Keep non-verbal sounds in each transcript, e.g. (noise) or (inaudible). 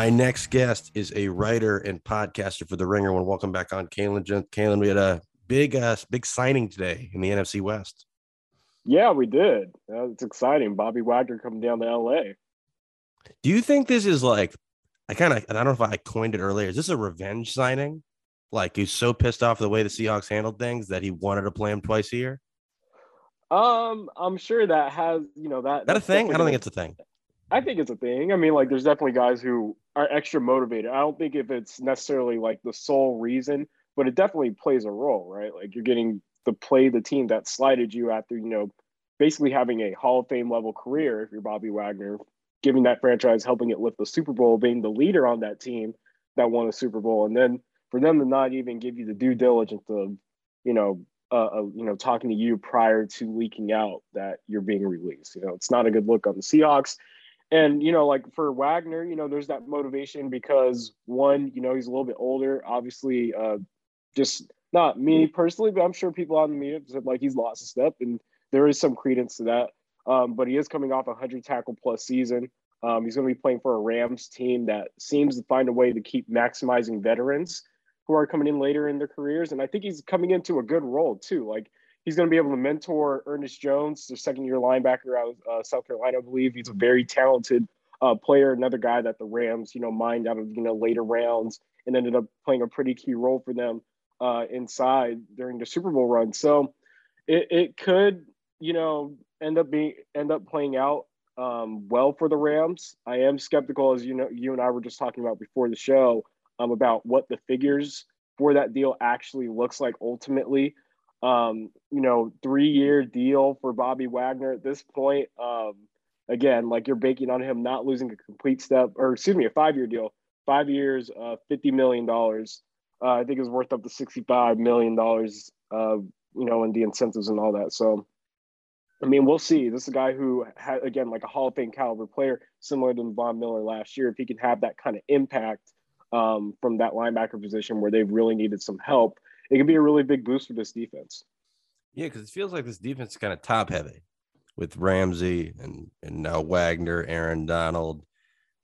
My next guest is a writer and podcaster for The Ringer. And welcome back on, Kaelen. Kaelen, we had a big, uh, big signing today in the NFC West. Yeah, we did. It's exciting. Bobby Wagner coming down to LA. Do you think this is like, I kind of, I don't know if I coined it earlier. Is this a revenge signing? Like he's so pissed off the way the Seahawks handled things that he wanted to play him twice a year? Um, I'm sure that has, you know, that. That a thing? I don't think it's a thing. I think it's a thing. I mean, like, there's definitely guys who are extra motivated. I don't think if it's necessarily like the sole reason, but it definitely plays a role, right? Like, you're getting to play the team that slighted you after, you know, basically having a Hall of Fame level career. If you're Bobby Wagner, giving that franchise, helping it lift the Super Bowl, being the leader on that team that won a Super Bowl, and then for them to not even give you the due diligence of, you know, uh, uh, you know, talking to you prior to leaking out that you're being released. You know, it's not a good look on the Seahawks. And, you know, like for Wagner, you know, there's that motivation because one, you know, he's a little bit older. Obviously, uh, just not me personally, but I'm sure people on the media said like he's lost a step, and there is some credence to that. Um, but he is coming off a 100 tackle plus season. Um, he's going to be playing for a Rams team that seems to find a way to keep maximizing veterans who are coming in later in their careers. And I think he's coming into a good role too. Like he's going to be able to mentor Ernest Jones, the second year linebacker out of uh, South Carolina, I believe. He's a very talented uh, player, another guy that the Rams, you know, mined out of, you know, later rounds and ended up playing a pretty key role for them uh, inside during the Super Bowl run. So it, it could, you know, end up being, end up playing out um, well for the Rams. I am skeptical, as you know, you and I were just talking about before the show, um, about what the figures for that deal actually looks like ultimately. Um, you know, three year deal for Bobby Wagner at this point. Um, again, like you're banking on him not losing a complete step, or excuse me, a five year deal, five years, uh, $50 million. Uh, I think is worth up to $65 million, uh, you know, in the incentives and all that. So, I mean, we'll see. This is a guy who had, again, like a Hall of Fame caliber player, similar to Von Miller last year. If he can have that kind of impact um, from that linebacker position where they've really needed some help, it could be a really big boost for this defense. Yeah, because it feels like this defense is kind of top heavy with Ramsey and and now Wagner, Aaron Donald,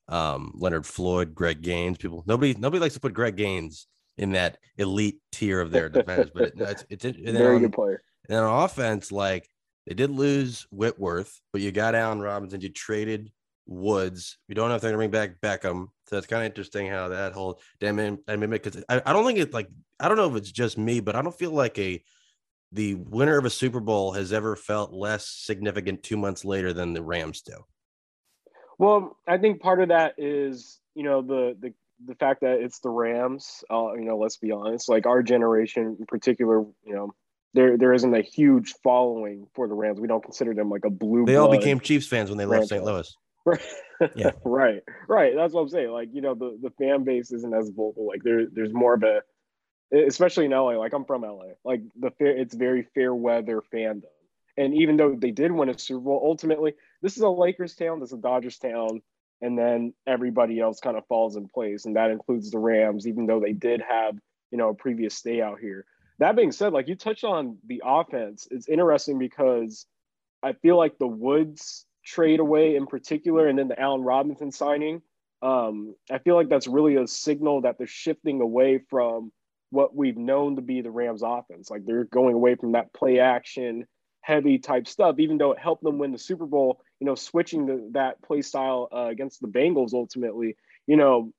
um, Leonard Floyd, Greg Gaines. People, nobody nobody likes to put Greg Gaines in that elite tier of their defense, but it, it's it's, it's very on, good player. And on offense, like they did lose Whitworth, but you got Allen Robinson. You traded Woods. You don't know if they're going to bring back Beckham. So it's kind of interesting how that whole damn I mean, because I, I don't think it's like I don't know if it's just me, but I don't feel like a the winner of a Super Bowl has ever felt less significant two months later than the Rams do. Well, I think part of that is you know the the the fact that it's the Rams. Uh, you know, let's be honest. Like our generation in particular, you know, there there isn't a huge following for the Rams. We don't consider them like a blue. They all became Chiefs fans when they left St. Louis. Yeah. (laughs) right. Right. That's what I'm saying. Like, you know, the, the fan base isn't as vocal. Like there, there's more of a, especially in LA, like I'm from LA, like the fair, it's very fair weather fandom. And even though they did win a Super Bowl, ultimately, this is a Lakers town, this is a Dodgers town, and then everybody else kind of falls in place. And that includes the Rams, even though they did have, you know, a previous stay out here. That being said, like you touched on the offense, it's interesting because I feel like the Woods trade away in particular, and then the Allen Robinson signing, um, I feel like that's really a signal that they're shifting away from what we've known to be the Rams offense. Like they're going away from that play action heavy type stuff, even though it helped them win the Super Bowl, you know, switching the, that play style uh, against the Bengals ultimately, you know,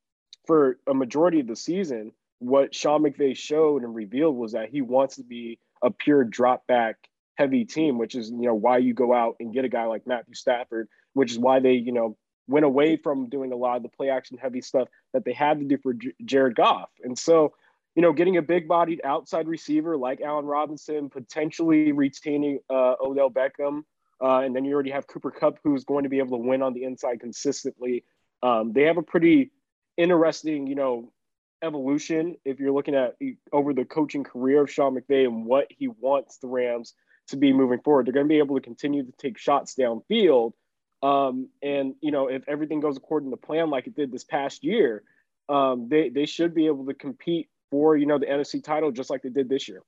for a majority of the season, what Sean McVay showed and revealed was that he wants to be a pure drop back heavy team, which is you know why you go out and get a guy like Matthew Stafford, which is why they you know went away from doing a lot of the play action heavy stuff that they had to do for J- Jared Goff. And so, you know, getting a big bodied outside receiver like Allen Robinson, potentially retaining uh, Odell Beckham, uh, and then you already have Cooper Kupp, who's going to be able to win on the inside consistently. Um, they have a pretty interesting, you know, evolution if you're looking at over the coaching career of Sean McVay and what he wants the Rams to be moving forward. They're going to be able to continue to take shots downfield. Um, and, you know, if everything goes according to plan like it did this past year, um, they, they should be able to compete for, you know, the NFC title just like they did this year.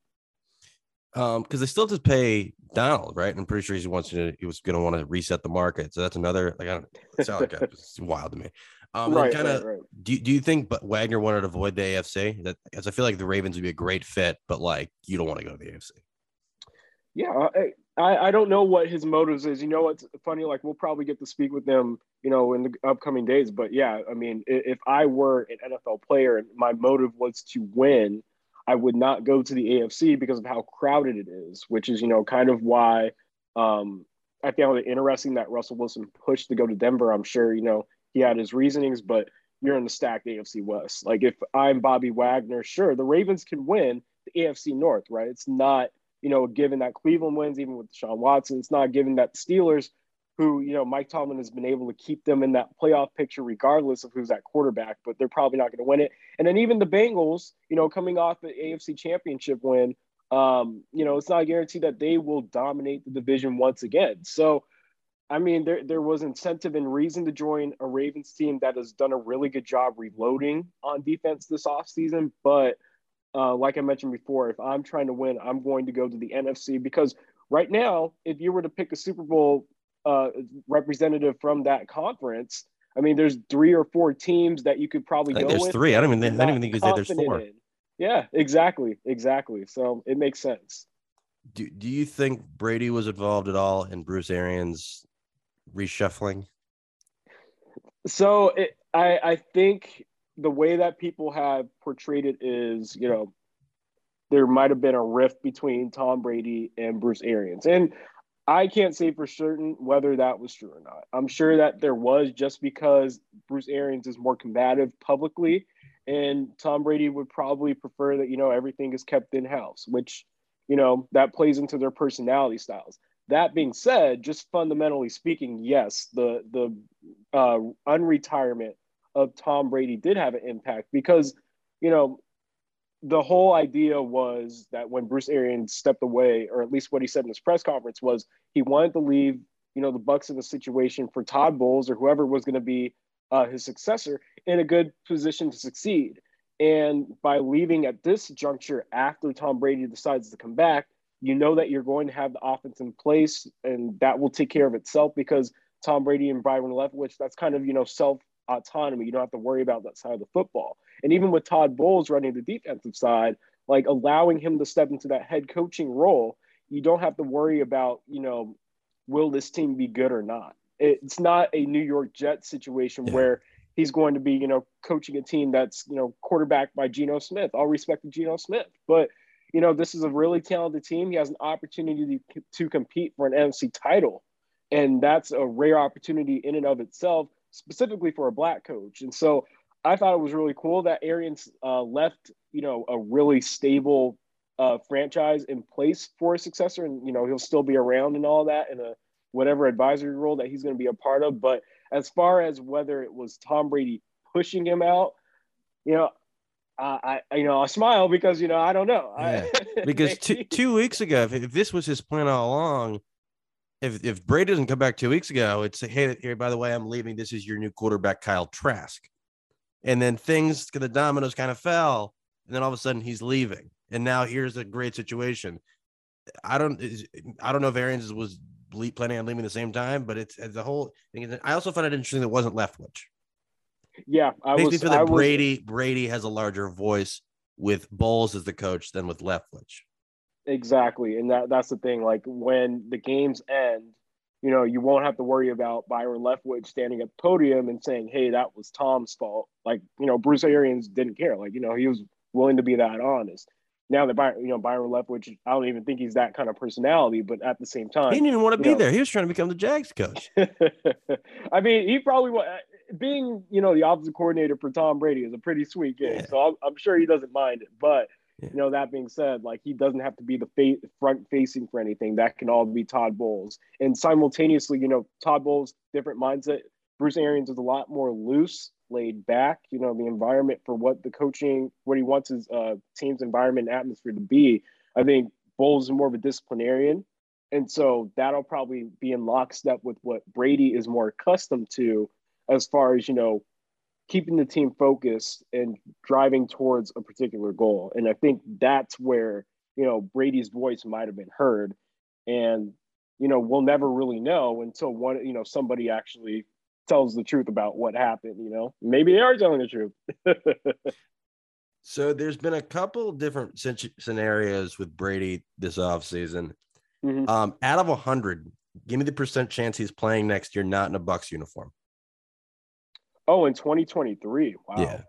Um, because they still have to pay Donald, right? I'm pretty sure he wants to. He was going to want to reset the market, so that's another. Like I don't. It's, like it's wild to me. Um, right, kind of. Right, right. Do Do you think but Wagner wanted to avoid the AFC? That because I feel like the Ravens would be a great fit, but like you don't want to go to the AFC. Yeah, I, I don't know what his motives is. You know what's funny? Like we'll probably get to speak with them, you know, in the upcoming days. But yeah, I mean, if I were an NFL player and my motive was to win, I would not go to the AFC because of how crowded it is. Which is, you know, kind of why um, I found it interesting that Russell Wilson pushed to go to Denver. I'm sure, you know, he had his reasonings, but you're in the stacked AFC West. Like if I'm Bobby Wagner, sure, the Ravens can win the AFC North, right? It's not you know, given that Cleveland wins, even with Sean Watson, it's not given that Steelers, who, you know, Mike Tomlin has been able to keep them in that playoff picture regardless of who's at quarterback, but they're probably not going to win it. And then even the Bengals, you know, coming off the AFC championship win, um, you know, it's not guaranteed that they will dominate the division once again. So, I mean, there, there was incentive and reason to join a Ravens team that has done a really good job reloading on defense this offseason, but – uh, like I mentioned before, if I'm trying to win, I'm going to go to the NFC because right now, if you were to pick a Super Bowl uh, representative from that conference, I mean, there's three or four teams that you could probably go there's with. three. I don't even. I don't even think you say there's four. In. Yeah, exactly, exactly. So it makes sense. Do Do you think Brady was involved at all in Bruce Arians reshuffling? So it, I I think the way that people have portrayed it is, you know, there might have been a rift between Tom Brady and Bruce Arians. And I can't say for certain whether that was true or not. I'm sure that there was just because Bruce Arians is more combative publicly and Tom Brady would probably prefer that, you know, everything is kept in house, which, you know, that plays into their personality styles. That being said, just fundamentally speaking, yes, the the uh, unretirement of Tom Brady did have an impact because, you know, the whole idea was that when Bruce Arians stepped away, or at least what he said in his press conference was he wanted to leave, you know, the Bucs in the situation for Todd Bowles or whoever was going to be uh, his successor in a good position to succeed. And by leaving at this juncture after Tom Brady decides to come back, you know that you're going to have the offense in place, and that will take care of itself because Tom Brady and Byron Leftwich, that's kind of you know self autonomy. You don't have to worry about that side of the football. And even with Todd Bowles running the defensive side, like allowing him to step into that head coaching role, you don't have to worry about, you know, will this team be good or not? It's not a New York Jets situation yeah. where he's going to be, you know, coaching a team that's, you know, quarterbacked by Geno Smith. All respect to Geno Smith. But, you know, this is a really talented team. He has an opportunity to, to compete for an NFC title. And that's a rare opportunity in and of itself specifically for a black coach. And so I thought it was really cool that Arians uh, left, you know, a really stable uh, franchise in place for a successor, and you know he'll still be around and all that in a whatever advisory role that he's going to be a part of. But as far as whether it was Tom Brady pushing him out, you know, I, I you know I smile because you know I don't know. Yeah. (laughs) because two two weeks ago, if, if this was his plan all along, if if Brady doesn't come back two weeks ago, it's hey, here, by the way, I'm leaving. This is your new quarterback, Kyle Trask. And then things, the dominoes kind of fell, and then all of a sudden he's leaving, and now here's a great situation. I don't, I don't know if Arians was planning on leaving the same time, but it's as a whole thing. I also found it interesting that it wasn't Leftwich. Yeah, I makes was, me feel that Brady Brady has a larger voice with Bowles as the coach than with Leftwich. Exactly. And that that's the thing. Like when the games end, you know, you won't have to worry about Byron Leftwich standing at the podium and saying, Hey, that was Tom's fault. Like, you know, Bruce Arians didn't care. Like, you know, he was willing to be that honest. Now that Byron, you know, Byron Leftwich, I don't even think he's that kind of personality, but at the same time, he didn't even want to be know, there. He was trying to become the Jags coach. (laughs) I mean, he probably was being, you know, the offensive coordinator for Tom Brady is a pretty sweet gig. Yeah. So I'm, I'm sure he doesn't mind it. But yeah. You know, that being said, like he doesn't have to be the fa- front facing for anything. That can all be Todd Bowles. And simultaneously, you know, Todd Bowles, different mindset. Bruce Arians is a lot more loose, laid back. You know, the environment for what the coaching, what he wants his uh, team's environment and atmosphere to be. I think Bowles is more of a disciplinarian. And so that'll probably be in lockstep with what Brady is more accustomed to as far as, you know, keeping the team focused and driving towards a particular goal. And I think that's where, you know, Brady's voice might have been heard. And, you know, we'll never really know until one, you know, somebody actually tells the truth about what happened. You know, maybe they are telling the truth. (laughs) so there's been a couple different scenarios with Brady this offseason. Mm-hmm. Um, out of 100, give me the percent chance he's playing next year not in a Bucs uniform. Oh, in 2023. Wow. Yeah.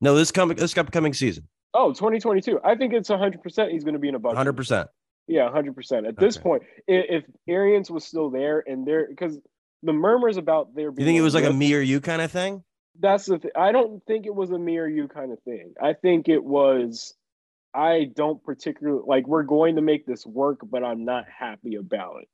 No, this coming this upcoming season. Oh, 2022. I think it's 100% he's going to be in a Bucs. 100%. Yeah, 100%. At this point, if if Arians was still there and there, because the murmurs about there being. You think it was like a me or you kind of thing? That's the thing. I don't think it was a me or you kind of thing. I think it was, I don't particularly, like, we're going to make this work, but I'm not happy about it.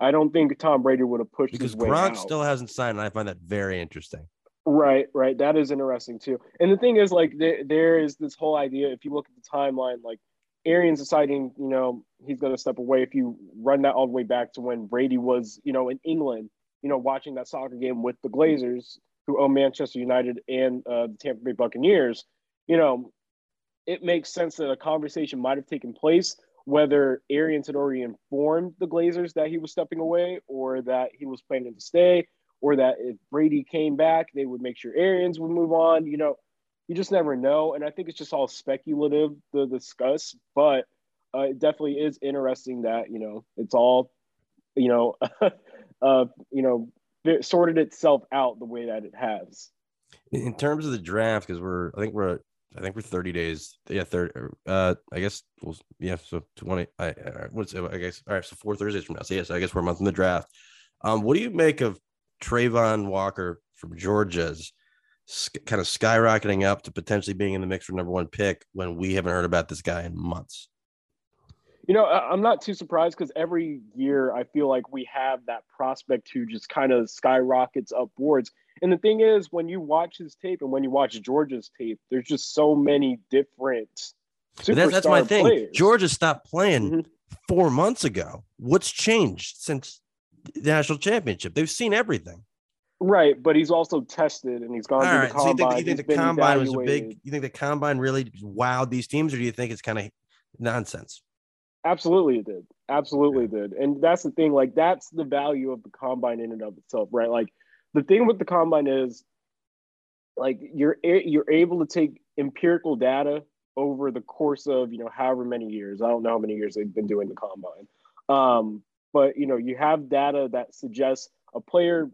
I don't think Tom Brady would have pushed because Gronk still hasn't signed, and I find that very interesting. Right, right. That is interesting too. And the thing is, like, there, there is this whole idea. If you look at the timeline, like Arians deciding, you know, he's going to step away. If you run that all the way back to when Brady was, you know, in England, you know, watching that soccer game with the Glazers, who own Manchester United and uh, the Tampa Bay Buccaneers, you know, it makes sense that a conversation might have taken place whether Arians had already informed the Glazers that he was stepping away or that he was planning to stay or that if Brady came back, they would make sure Arians would move on. You know, you just never know. And I think it's just all speculative to discuss, but uh, it definitely is interesting that, you know, it's all, you know, (laughs) uh, you know, sorted itself out the way that it has. In terms of the draft, because we're, I think we're, I think we're 30 days. Yeah, 30. Uh, I guess, well, yeah, so 20. I, I what's, I guess, all right, so four Thursdays from now. So, yes, yeah, so I guess we're a month in the draft. Um, what do you make of Travon Walker from Georgia's kind of skyrocketing up to potentially being in the mix for number one pick when we haven't heard about this guy in months? You know, I'm not too surprised because every year I feel like we have that prospect who just kind of skyrockets up boards. And the thing is, when you watch his tape and when you watch Georgia's tape, there's just so many different. That's, that's my thing. Players. Georgia stopped playing mm-hmm. four months ago. What's changed since the national championship? They've seen everything. Right, but he's also tested and he's gone All through right. the combine. So you think, you think the combine was a big? You think the combine really wowed these teams, or do you think it's kind of nonsense? Absolutely, it did. Absolutely yeah. did. And that's the thing. Like that's the value of the combine in and of itself, right? Like the thing with the combine is, like you're you're able to take empirical data over the course of you know however many years. I don't know how many years they've been doing the combine, um, but you know you have data that suggests a player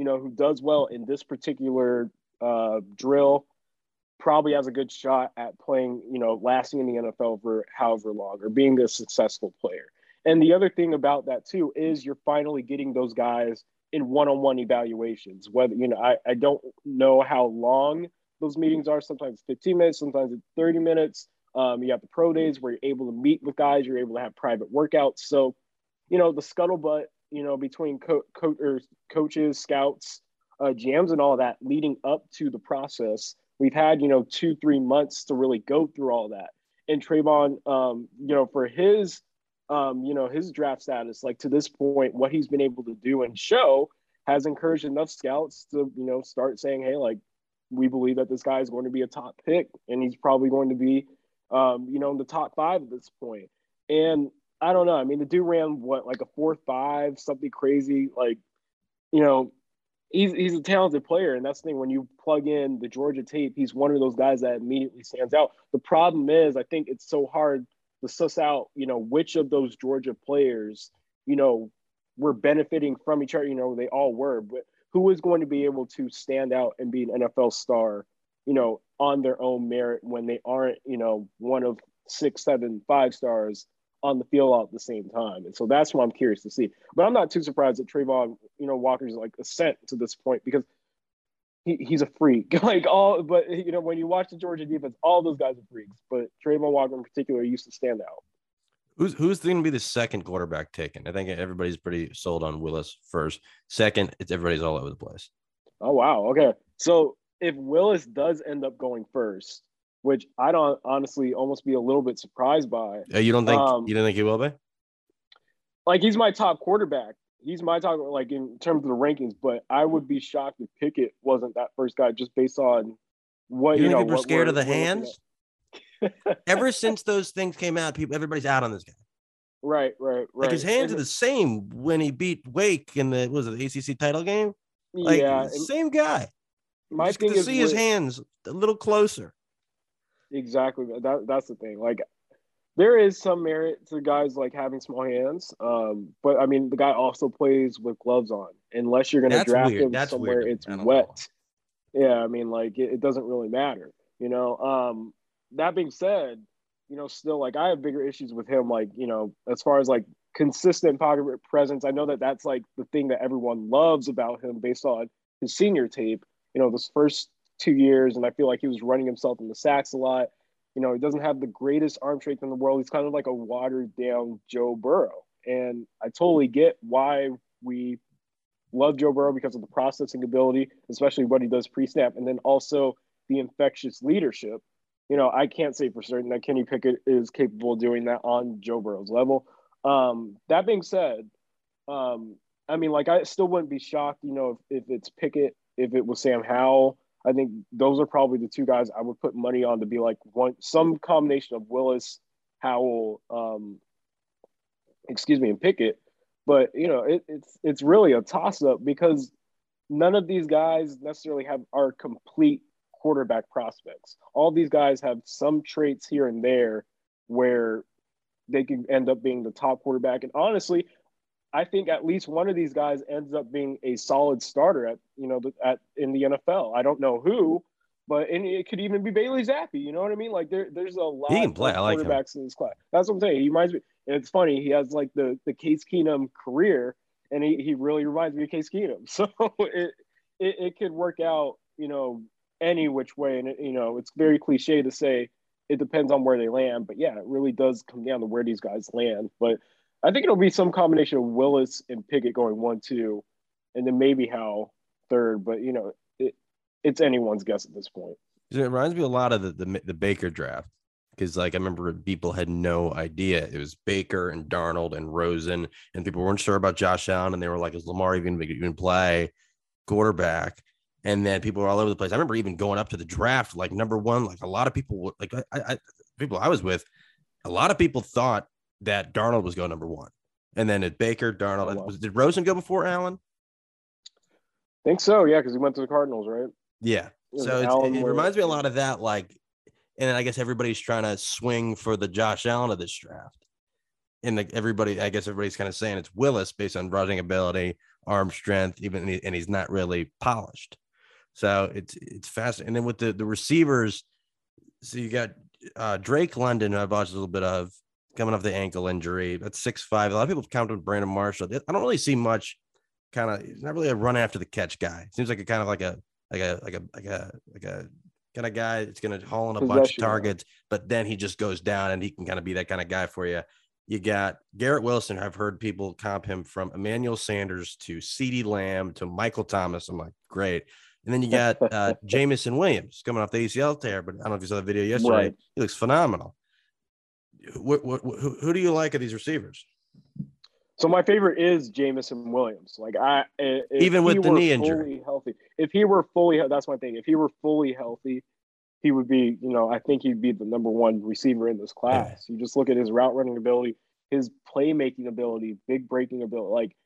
you know, who does well in this particular uh, drill probably has a good shot at playing, you know, lasting in the NFL for however long or being a successful player. And the other thing about that too is you're finally getting those guys in one-on-one evaluations. Whether you know, I, I don't know how long those meetings are. Sometimes 15 minutes, sometimes it's 30 minutes. Um, you have the pro days where you're able to meet with guys, you're able to have private workouts. So, you know, the scuttlebutt you know, between co- co- coaches, scouts, uh, jams, and all that leading up to the process. We've had, you know, two, three months to really go through all that. And Travon, um, you know, for his, um, you know, his draft status, like to this point, what he's been able to do and show has encouraged enough scouts to, you know, start saying, hey, like, we believe that this guy is going to be a top pick and he's probably going to be, um, you know, in the top five at this point. And I don't know. I mean, the dude ran what like a four five, something crazy. Like, you know, he's he's a talented player, and that's the thing. When you plug in the Georgia tape, he's one of those guys that immediately stands out. The problem is, I think it's so hard to suss out, you know, which of those Georgia players, you know, were benefiting from each other. You know, they all were, but who is going to be able to stand out and be an NFL star, you know, on their own merit when they aren't, you know, one of six, seven, five stars on the field all at the same time. And so that's what I'm curious to see. But I'm not too surprised that Travon, you know, Walker's like ascent to this point because he, he's a freak. (laughs) like all, but you know, when you watch the Georgia defense, all those guys are freaks. But Travon Walker in particular used to stand out. Who's who's going to be the second quarterback taken? I think everybody's pretty sold on Willis first. Second, it's everybody's all over the place. Oh wow. Okay. So if Willis does end up going first, which I don't honestly almost be a little bit surprised by. Uh, you don't think um, you don't think he will be? Like he's my top quarterback. He's my top like in terms of the rankings, but I would be shocked if Pickett wasn't that first guy just based on what you, you know. People are scared of the hands. Ever (laughs) since those things came out, people everybody's out on this guy. Right, right, right. Like his hands and are the same when he beat Wake in the was it the ACC title game. Like yeah, same guy. my Just thing to is see his hands a little closer. Exactly. That that's the thing. Like there is some merit to guys like having small hands. Um, but I mean the guy also plays with gloves on. Unless you're gonna That's draft weird. him That's somewhere weird. it's wet. Yeah, I mean like it, it doesn't really matter, you know. Um that being said, you know, still like I have bigger issues with him, like, you know, as far as like consistent pocket presence. I know that that's like the thing that everyone loves about him based on his senior tape, you know, this first two years, and I feel like he was running himself in the sacks a lot. You know, he doesn't have the greatest arm strength in the world. He's kind of like a watered down Joe Burrow. And I totally get why we love Joe Burrow because of the processing ability, especially what he does pre snap, and then also the infectious leadership. You know, I can't say for certain that Kenny Pickett is capable of doing that on Joe Burrow's level. Um, that being said, um, I mean, like, I still wouldn't be shocked, you know, if, if it's Pickett, if it was Sam Howell. I think those are probably the two guys I would put money on to be like one, some combination of Willis, Howell, um, excuse me, and Pickett. But you know, it, it's it's really a toss up because none of these guys necessarily have are complete quarterback prospects. All these guys have some traits here and there where they can end up being the top quarterback. And honestly, I think at least one of these guys ends up being a solid starter at you know at in the NFL. I don't know who, but and it could even be Bailey Zappe. You know what I mean? Like there, there's a lot can play. of I like him. quarterbacks in this class. That's what I'm saying. He reminds me. And it's funny. He has like the the Case Keenum career, and he, he really reminds me of Case Keenum. (laughs) So it, it it could work out, you know, any which way. And it, you know, it's very cliche to say it depends on where they land, but yeah, it really does come down to where these guys land. But I think it'll be some combination of Willis and Pickett going one two, and then maybe Howell third. But you know, it, it's anyone's guess at this point. It reminds me a lot of the the, the Baker draft because like I remember people had no idea it was Baker and Darnold and Rosen, and people weren't sure about Josh Allen, and they were like, "Is Lamar even even play quarterback?" And then people were all over the place. I remember even going up to the draft, like number one, like a lot of people, like I, I people I was with, a lot of people thought that Darnold was going number one, and then it Baker, Darnold. Oh, wow. did Rosen go before Allen? think so, yeah, because he went to the Cardinals, right? Yeah. So it's, it, it reminds me a lot of that, like, and then I guess everybody's trying to swing for the Josh Allen of this draft. And like everybody, I guess everybody's kind of saying it's Willis based on rushing ability, arm strength, even and he's not really polished. So it's it's fascinating. And then with the the receivers, so you got uh, Drake London, I've watched a little bit of, coming off the ankle injury. That's six five. A lot of people count on Brandon Marshall. I don't really see much. Kind of, he's not really a run after the catch guy. Seems like a kind of like a like a like a like a like a kind of guy that's going to haul in a bunch of targets, but then he just goes down and he can kind of be that kind of guy for you. You got Garrett Wilson. I've heard people comp him from Emmanuel Sanders to CeeDee Lamb to Michael Thomas. I'm like, great. And then you got uh, (laughs) Jameson Williams coming off the ACL tear, but I don't know if you saw the video yesterday. Right. He looks phenomenal. What, what, who, who do you like of these receivers? So my favorite is Jameson Williams. Like I, Even with the knee injury. fully healthy. If he were fully, that's my thing. If he were fully healthy, he would be. You know, I think he'd be the number one receiver in this class. You just look at his route running ability, his playmaking ability, big breaking ability. Like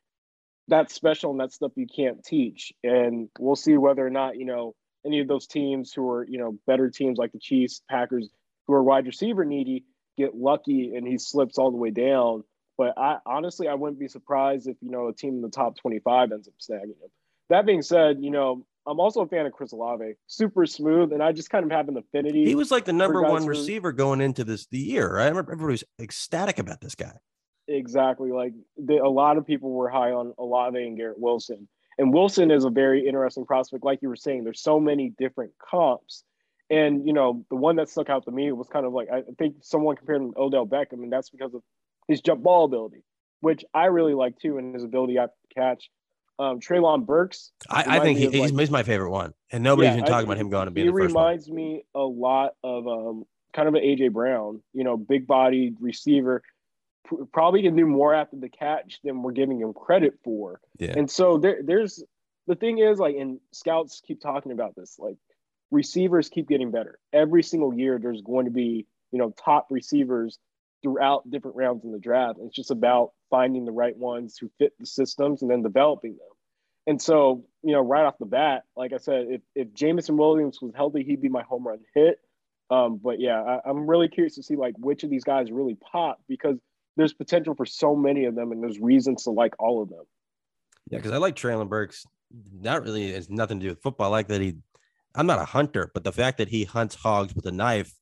that's special and that's stuff you can't teach. And we'll see whether or not you know any of those teams who are you know better teams like the Chiefs, Packers, who are wide receiver needy, get lucky and he slips all the way down. But I honestly, I wouldn't be surprised if you know a team in the top 25 ends up snagging him. That being said, you know I'm also a fan of Chris Olave, super smooth, and I just kind of have an affinity. He was like the number one who- receiver going into this the year, right? I remember everybody was ecstatic about this guy. exactly like the, a lot of people were high on Olave and Garrett Wilson, and Wilson is a very interesting prospect. Like you were saying, there's so many different comps, and you know the one that stuck out to me was kind of like I think someone compared him to Odell Beckham, and that's because of his jump ball ability, which I really like too, and his ability after the catch. Um, Treylon Burks, I, I think he, he's, like- he's my favorite one, and nobody's Yeah, talking about him going to be he the first one. reminds me a lot of um, kind of an AJ Brown, you know, big bodied receiver. Probably can do more after the catch than we're giving him credit for. Yeah. And so there, there's the thing is like, and scouts keep talking about this, like receivers keep getting better every single year. There's going to be you know top receivers throughout different rounds in the draft. It's just about finding the right ones who fit the systems and then developing them. And so, you know, right off the bat, like I said, if, if Jameson Williams was healthy, he'd be my home run hit. Um, but yeah, I, I'm really curious to see like which of these guys really pop because there's potential for so many of them and there's reasons to like all of them. Yeah, because I like Treylon Burks. Not really has nothing to do with football. I like that he I'm not a hunter, but the fact that he hunts hogs with a knife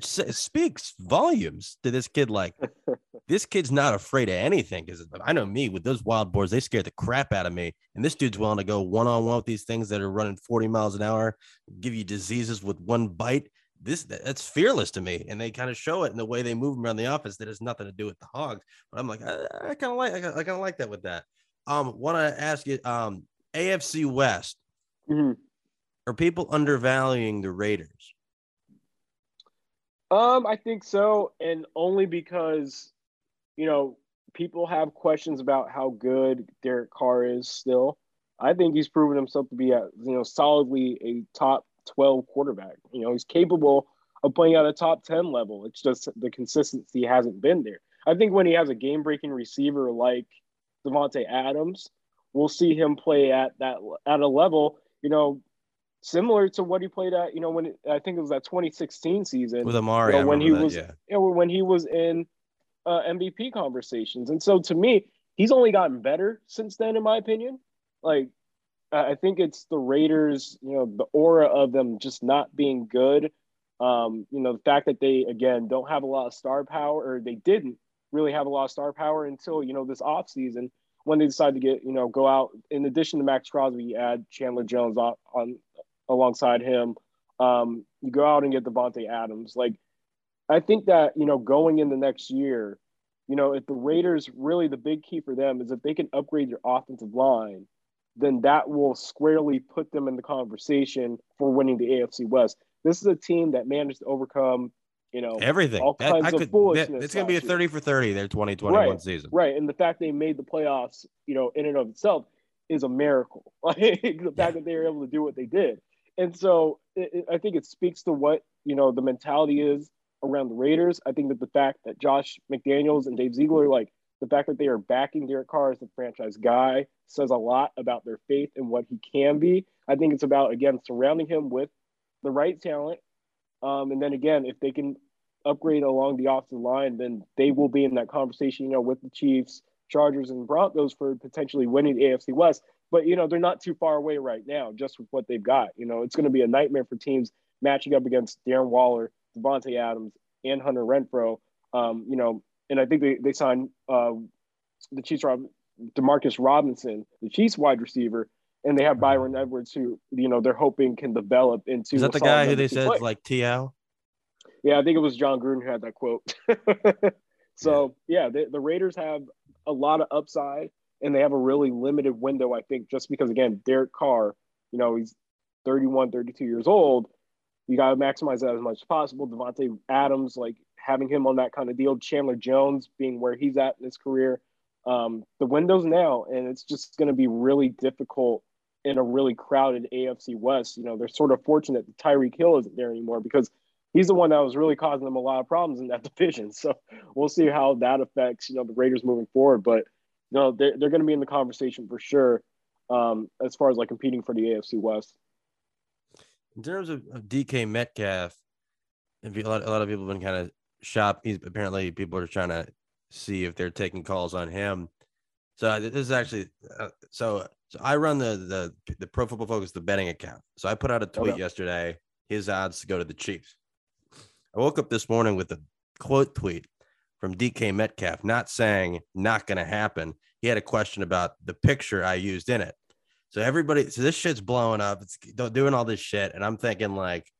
speaks volumes to this kid. Like, (laughs) this kid's not afraid of anything. Because I know me with those wild boars, they scare the crap out of me. And this dude's willing to go one on one with these things that are running 40 miles an hour, give you diseases with one bite. This that's fearless to me, and they kind of show it in the way they move around the office. That has nothing to do with the hogs. But I'm like, I, I kind of like, I, I kind of like that with that. Um, want to ask you, um, AFC West. Mm-hmm. Are people undervaluing the Raiders? Um, I think so, and only because you know people have questions about how good Derek Carr is still. I think he's proven himself to be a you know solidly a top twelve quarterback. You know, he's capable of playing at a top ten level. It's just the consistency hasn't been there. I think when he has a game breaking receiver like Davante Adams, we'll see him play at that at a level. You know, similar to what he played at, you know, when I think it was that 2016 season with Amari, you know, when he that, was, yeah. you know, when he was in uh, MVP conversations. And so to me, he's only gotten better since then, in my opinion. Like, I think it's the Raiders, you know, the aura of them just not being good. Um, you know, the fact that they again don't have a lot of star power, or they didn't really have a lot of star power until you know this off season when they decided to get you know go out. In addition to Maxx Crosby, you add Chandler Jones on, on alongside him. Um, you go out and get Davante Adams. Like, I think that, you know, going in the next year, you know, if the Raiders really the big key for them is if they can upgrade their offensive line, then that will squarely put them in the conversation for winning the AFC West. This is a team that managed to overcome, you know, everything. All kinds that, of could, foolishness. It's going to be a 30 for 30 their 2021 right, season. Right. And the fact they made the playoffs, you know, in and of itself is a miracle. (laughs) Like the fact yeah. that they were able to do what they did. And so it, it, I think it speaks to what, you know, the mentality is around the Raiders. I think that the fact that Josh McDaniels and Dave Ziegler, like the fact that they are backing Derek Carr as the franchise guy says a lot about their faith and what he can be. I think it's about, again, surrounding him with the right talent. Um, and then again, if they can upgrade along the offensive line, then they will be in that conversation, you know, with the Chiefs, Chargers, and Broncos for potentially winning the AFC West but you know they're not too far away right now just with what they've got. You know it's going to be a nightmare for teams matching up against darren waller davante adams and hunter Renfrow. um, you know and i think they, they signed uh, the chiefs rob demarcus robinson the chiefs wide receiver and they have bryan edwards who you know they're hoping can develop into is that the guy who they said is like TL? yeah i think it was Jon gruden who had that quote. (laughs) So yeah, yeah the, the raiders have a lot of upside and they have a really limited window, I think, just because, again, Derek Carr, you know, he's 31, 32 years old. You got to maximize that as much as possible. Davante Adams, like having him on that kind of deal. Chandler Jones being where he's at in his career. Um, the window's now, and it's just going to be really difficult in a really crowded AFC West. You know, they're sort of fortunate that Tyreek Hill isn't there anymore because he's the one that was really causing them a lot of problems in that (laughs) division. So we'll see how that affects, you know, the Raiders moving forward. But no, they're, they're going to be in the conversation for sure um, as far as like competing for the AFC West. In terms of, of DK Metcalf, a lot, a lot of people have been kind of shop. He's apparently people are trying to see if they're taking calls on him. So this is actually uh, so. So I run the the the Pro Football Focus the betting account. So I put out a tweet okay. yesterday. His odds to go to the Chiefs. I woke up this morning with a quote tweet from DK Metcalf, not saying not going to happen. He had a question about the picture I used in it. So everybody, so this shit's blowing up. It's doing all this shit, and I'm thinking like,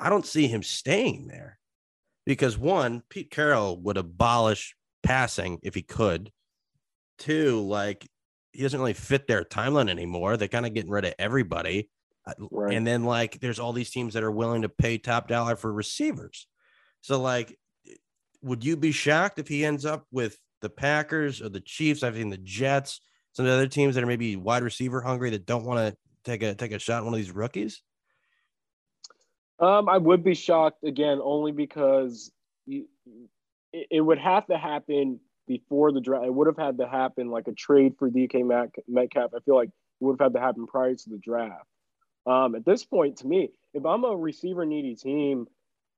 I don't see him staying there because one, Pete Carroll would abolish passing if he could. Two, like he doesn't really fit their timeline anymore. They're kind of getting rid of everybody. Uh, right. And then like there's all these teams that are willing to pay top dollar for receivers. So like would you be shocked if he ends up with the Packers or the Chiefs? I've seen the Jets, some of the other teams that are maybe wide receiver hungry that don't want to take a take a shot on one of these rookies. Um, I would be shocked again, only because you, it, it would have to happen before the draft. It would have had to happen like a trade for DK Metcalf. I feel like it would have had to happen prior to the draft. Um, at this point, to me, if I'm a receiver needy team,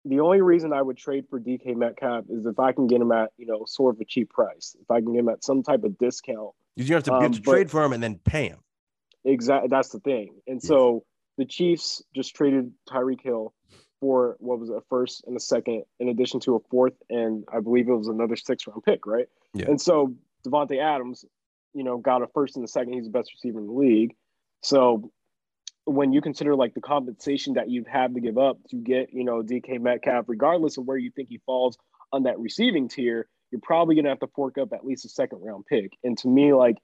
the only reason I would trade for DK Metcalf is if I can get him at you know sort of a cheap price. If I can get him at some type of discount, you have to, um, have to trade for him and then pay him. Exactly, that's the thing. And yes. so the Chiefs just traded Tyreek Hill for what was it, a first and a second, in addition to a fourth, and I believe it was another six round pick, right? Yeah. And so Davante Adams, you know, got a first and a second. He's the best receiver in the league. So when you consider like the compensation that you've had to give up to get, you know, DK Metcalf, regardless of where you think he falls on that receiving tier, you're probably gonna have to fork up at least a second round pick. And to me, like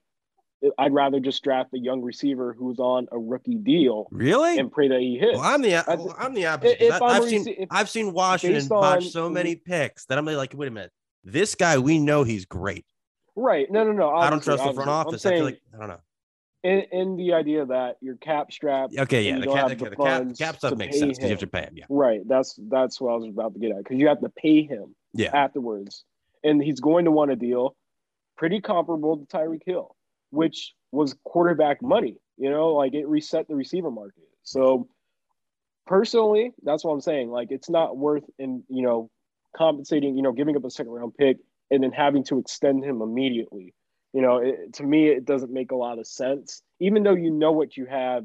I'd rather just draft a young receiver who's on a rookie deal. Really? And pray that he hits. Well, I'm the well, I'm the opposite. If I, have seen if, I've seen Washington botch so many picks that I'm like, wait a minute, this guy we know he's great. Right? No, no, no. I don't trust the front office. Saying, I feel like I don't know. In, in the idea that your cap strap. Okay, yeah, the cap, the, the cap, cap stuff makes sense because you have to pay him. Yeah. Right. That's that's what I was about to get at because you have to pay him. Yeah. Afterwards, and he's going to want a deal pretty comparable to Tyreek Hill, which was quarterback money. You know, like it reset the receiver market. So personally, that's what I'm saying. Like it's not worth in you know compensating, you know, giving up a second round pick and then having to extend him immediately. You know, it, to me, it doesn't make a lot of sense. Even though you know what you have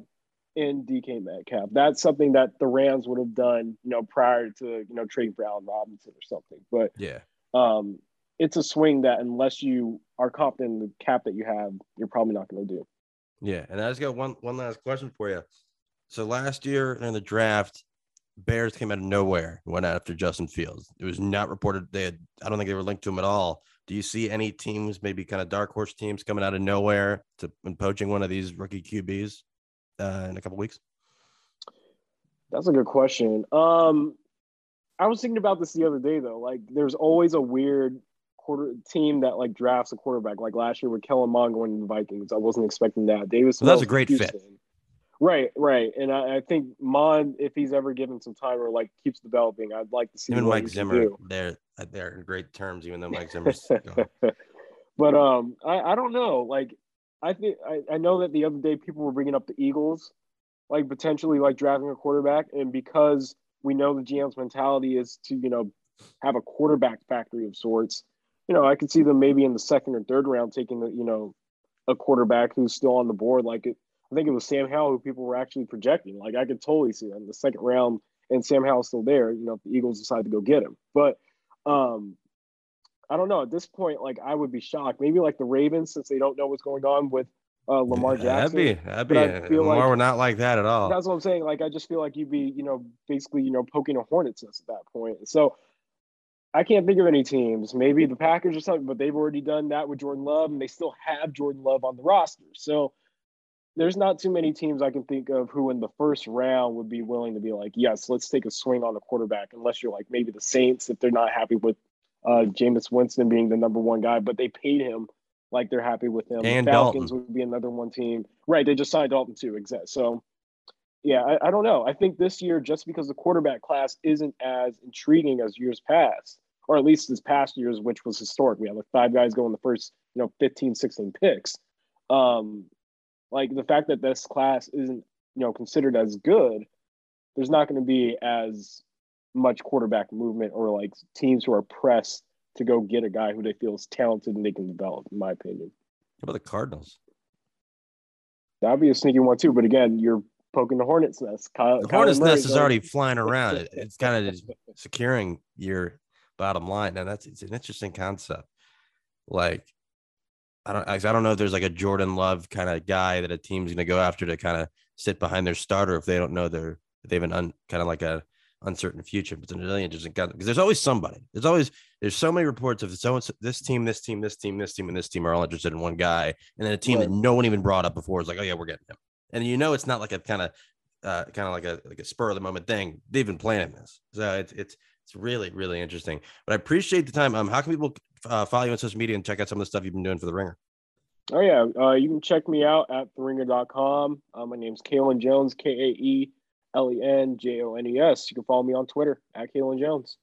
in DK Metcalf, that's something that the Rams would have done, you know, prior to you know trading for Allen Robinson or something. But yeah, um, it's a swing that unless you are confident in the cap that you have, you're probably not going to do. Yeah, and I just got one one last question for you. So last year in the draft, Bears came out of nowhere and went after Justin Fields. It was not reported they had. I don't think they were linked to him at all. Do you see any teams, maybe kind of dark horse teams, coming out of nowhere to and poaching one of these rookie QBs uh, in a couple weeks? That's a good question. Um, I was thinking about this the other day though. Like, there's always a weird quarter team that like drafts a quarterback. Like last year with Kellen Mond going to the Vikings, I wasn't expecting that. Davis, well, that's a great Houston. fit. Right, right, and I, I, think Mond, if he's ever given some time or like keeps developing, I'd like to see him and Mike Zimmer. They're they're in great terms, even though Mike Zimmer's. (laughs) but um, I I don't know. Like I think I, I know that the other day people were bringing up the Eagles, like potentially like drafting a quarterback, and because we know the GM's mentality is to you know have a quarterback factory of sorts you know, I could see them maybe in the second or third round taking the, you know, a quarterback who's still on the board. Like it, I think it was Sam Howell who people were actually projecting. Like I could totally see that in the second round and Sam Howell's still there, you know, if the Eagles decide to go get him. But um I don't know. At this point, like I would be shocked. Maybe like the Ravens, since they don't know what's going on with uh, Lamar Jackson. That'd be that'd be. I feel Lamar like, we're not like that at all. That's what I'm saying. Like I just feel like you'd be, you know, basically, you know, poking a hornet's nest at that point. So I can't think of any teams. Maybe the Packers or something, but they've already done that with Jordan Love, and they still have Jordan Love on the roster. So there's not too many teams I can think of who in the first round would be willing to be like, yes, let's take a swing on the quarterback, unless you're like maybe the Saints if they're not happy with uh Jameis Winston being the number one guy, but they paid him like they're happy with him. And Falcons Dalton. would be another one team. Right. They just signed Dalton too, exact. So yeah, I, I don't know. I think this year, just because the quarterback class isn't as intriguing as years past, or at least this past year's, which was historic. We had like five guys go in the first, you know, 15, 16 picks. Um, like the fact that this class isn't, you know, considered as good, there's not going to be as much quarterback movement or like teams who are pressed to go get a guy who they feel is talented and they can develop, in my opinion. How about the Cardinals? That'd be a sneaky one too. But again, you're poking the hornet's nest. Kyle, the hornet's nest is already flying around. (laughs) it's kind of securing your bottom line. Now that's it's an interesting concept. Like, I don't I don't know if there's like a Jordan Love kind of guy that a team's going to go after to kind of sit behind their starter if they don't know they're they have an un, kind of like a uncertain future. But it's really interesting because there's always somebody. There's always there's so many reports of so this team, this team, this team, this team, and this team are all interested in one guy, and then a team right. that no one even brought up before is like, oh yeah, we're getting him, and you know it's not like a kind of uh, kind of like a like a spur of the moment thing. They've been planning this, so it's it's it's really, really interesting. But I appreciate the time. Um, how can people uh, follow you on social media and check out some of the stuff you've been doing for the Ringer? Oh yeah, uh, you can check me out at theringer.com. Uh, my name's Kaelen Jones, K A E L E N J O N E S. You can follow me on Twitter at Kaelen Jones.